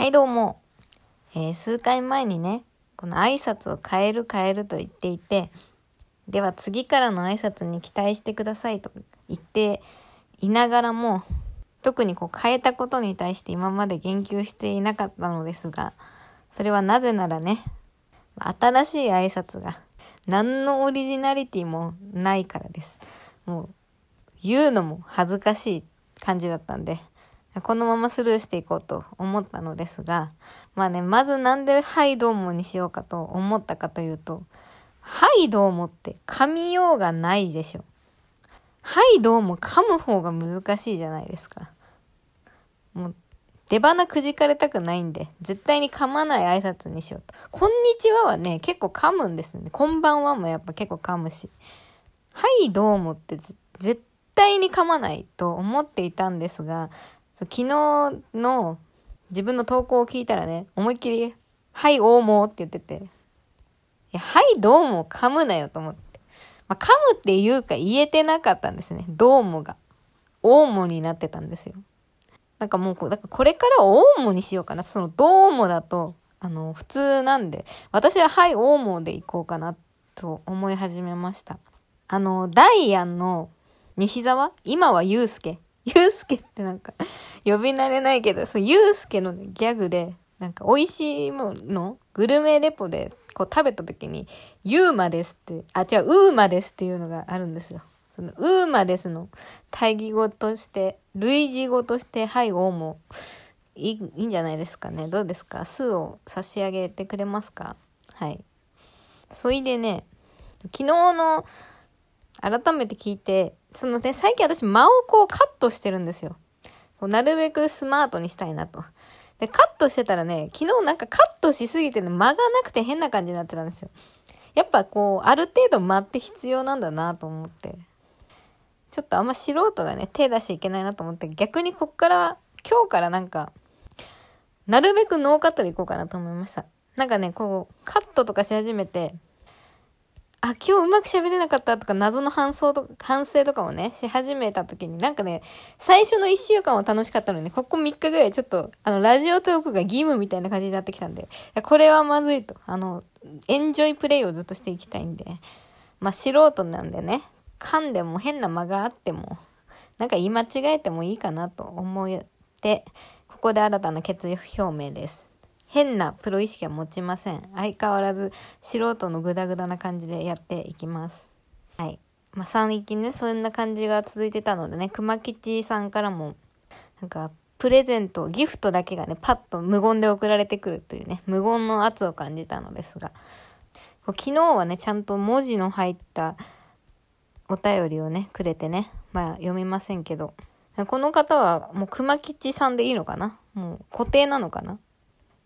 はい、どうも。えー数回前にね、この挨拶を変える変えると言っていて、では次からの挨拶に期待してくださいと言っていながらも、特にこう変えたことに対して今まで言及していなかったのですが、それはなぜならね、新しい挨拶が何のオリジナリティもないからです。もう言うのも恥ずかしい感じだったんで、このままスルーしていこうと思ったのですが、まあね、まずなんではいどうもにしようかと思ったかというと、はいどうもって噛みようがないでしょ。はいどうも噛む方が難しいじゃないですか。もう出花くじかれたくないんで、絶対に噛まない挨拶にしようと。こんにちははね、結構噛むんですよね。こんばんはもやっぱ結構噛むし。はい、どうもって絶対に噛まないと思っていたんですが、昨日の自分の投稿を聞いたらね、思いっきり、はい、おうもって言ってて、いや、はい、どうも噛むなよと思って。まあ、噛むっていうか言えてなかったんですね。どうもが。おうもになってたんですよ。なんかもうこ、だからこれからおうもにしようかな。そのどうもだと、あの、普通なんで、私ははい、おうもでいこうかなと思い始めました。あの、ダイアンの西沢？今はゆうすけ。ゆうすけってなんか、呼び慣れないけど、そう、ゆうすけのギャグで、なんか美味しいもの、グルメレポでこう食べた時に、ゆうまですって、あ、違う、うーまですっていうのがあるんですよ。その、うーまですの対義語として、類似語として、はい、おうも、いい、いいんじゃないですかね。どうですか？数を差し上げてくれますか？はい。そいでね、昨日の、改めて聞いて、そのね、最近私間をこうカットしてるんですよ。こうなるべくスマートにしたいなと。で、カットしてたらね、昨日なんかカットしすぎてね、間がなくて変な感じになってたんですよ。やっぱこう、ある程度間って必要なんだなと思って。ちょっとあんま素人がね、手出しちゃいけないなと思って、逆にこっから、今日からなんか、なるべくノーカットでいこうかなと思いました。なんかね、こう、カットとかし始めて、あ、今日うまく喋れなかったとか、謎の反省と反省とかをね、し始めた時に、なんかね、最初の1週間は楽しかったのに、ここ3日ぐらいちょっと、あの、ラジオトークが義務みたいな感じになってきたんで、いやこれはまずいと。あの、エンジョイプレイをずっとしていきたいんで、まあ、素人なんでね、噛んでも変な間があっても、なんか言い間違えてもいいかなと思って、ここで新たな決意表明です。変なプロ意識は持ちません。相変わらず素人のグダグダな感じでやっていきます。はい。まあ、最近ね、そんな感じが続いてたのでね、熊吉さんからも、なんか、プレゼント、ギフトだけがね、パッと無言で送られてくるというね、無言の圧を感じたのですが、昨日はね、ちゃんと文字の入ったお便りをね、くれてね、まあ読みませんけど、この方はもう熊吉さんでいいのかな？もう固定なのかな？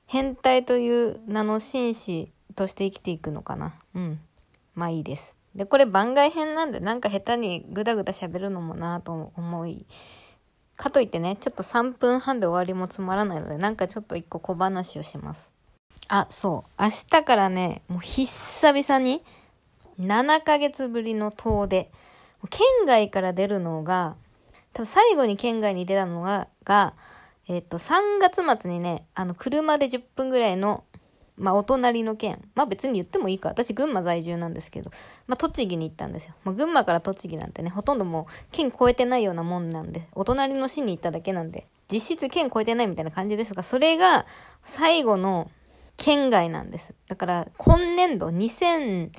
変態という名の紳士として生きていくのかなうん。まあいいです。で、これ番外編なんでなんか下手にグダグダ喋るのもなぁと思い、かといってね、ちょっと3分半で終わりもつまらないので、なんかちょっと一個小話をします。あ、そう。明日からね、もう久々に7ヶ月ぶりの遠出。県外から出るのが、多分最後に県外に出たのが、が、えっ、と、3月末にね、あの、車で10分ぐらいの、まあ、お隣の県。まあ、別に言ってもいいか。私、群馬在住なんですけど、まあ、栃木に行ったんですよ。まあ、群馬から栃木なんてね、ほとんどもう、県越えてないようなもんなんで、お隣の市に行っただけなんで、実質県越えてないみたいな感じですが、それが、最後の県外なんです。だから、今年度、2010、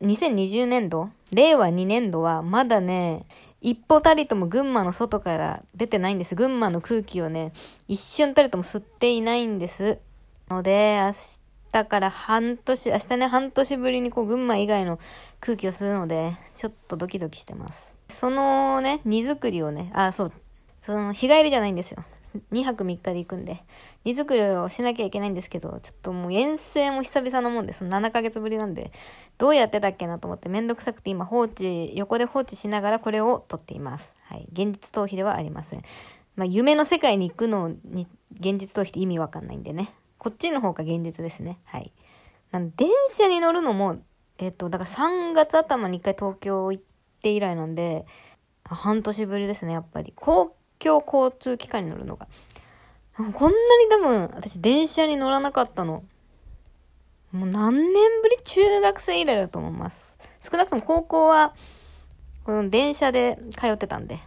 2020年度、令和2年度は、まだね、一歩たりとも群馬の外から出てないんです。群馬の空気をね、一瞬たりとも吸っていないんです。ので、明日から半年、明日ね、半年ぶりにこう、群馬以外の空気を吸うので、ちょっとドキドキしてます。そのね、荷造りをね、あ、そう、その、日帰りじゃないんですよ。2泊3日で行くんで、荷造りをしなきゃいけないんですけど、ちょっともう遠征も久々のもんで、その7ヶ月ぶりなんで、どうやってたっけなと思ってめんどくさくて今放置、横で放置しながらこれを撮っています。はい。現実逃避ではありません。まあ、夢の世界に行くのに、現実逃避って意味わかんないんでね。こっちの方が現実ですね。はい。なんで電車に乗るのも、えっ、と、だから3月頭に一回東京行って以来なんで、半年ぶりですね、やっぱり。公共交通機関に乗るのが。こんなに多分、私電車に乗らなかったの。もう何年ぶり中学生以来だと思います。少なくとも高校は、この電車で通ってたんで。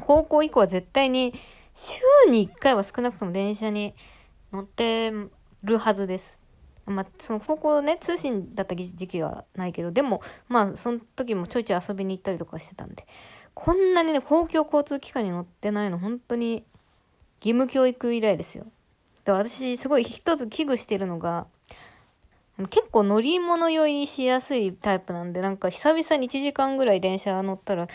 高校以降は絶対に、週に1回は少なくとも電車に乗ってるはずです。まあ、その高校ね、通信だった時期はないけど、でも、まあ、その時もちょいちょい遊びに行ったりとかしてたんで、こんなにね、公共交通機関に乗ってないの、本当に、義務教育以来ですよ。で私、すごい一つ危惧してるのが、結構乗り物酔いしやすいタイプなんで、なんか久々に1時間ぐらい電車乗ったら、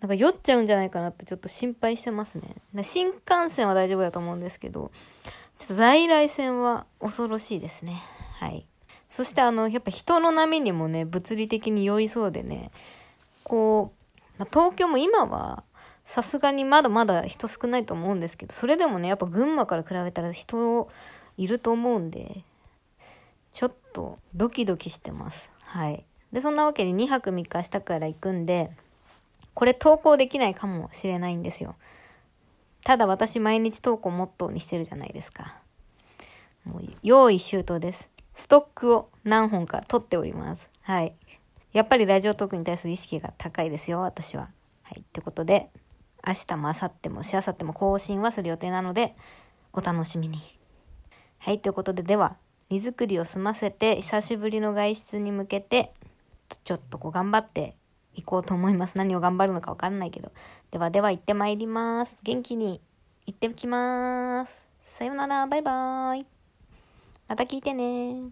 なんか酔っちゃうんじゃないかなってちょっと心配してますね。新幹線は大丈夫だと思うんですけど、ちょっと在来線は恐ろしいですね。はい。そしてあの、やっぱ人の波にもね、物理的に酔いそうでね、こう、まあ、東京も今は、さすがにまだまだ人少ないと思うんですけど、それでもね、やっぱ群馬から比べたら人いると思うんで、ちょっとドキドキしてます。はい。で、そんなわけで2泊3日したから行くんで、これ投稿できないかもしれないんですよ。ただ私毎日投稿モットーにしてるじゃないですか。もう用意周到です。ストックを何本か取っております。はい。やっぱりラジオトークに対する意識が高いですよ、私は。はい。ってことで、明日も明後日もしあさっても更新はする予定なので、お楽しみに。はい。ということで、では、荷造りを済ませて、久しぶりの外出に向けて、ちょっとこう頑張っていこうと思います。何を頑張るのかわかんないけど。ではでは行ってまいります。元気に行ってきます。さようなら、バイバーイ。また聞いてね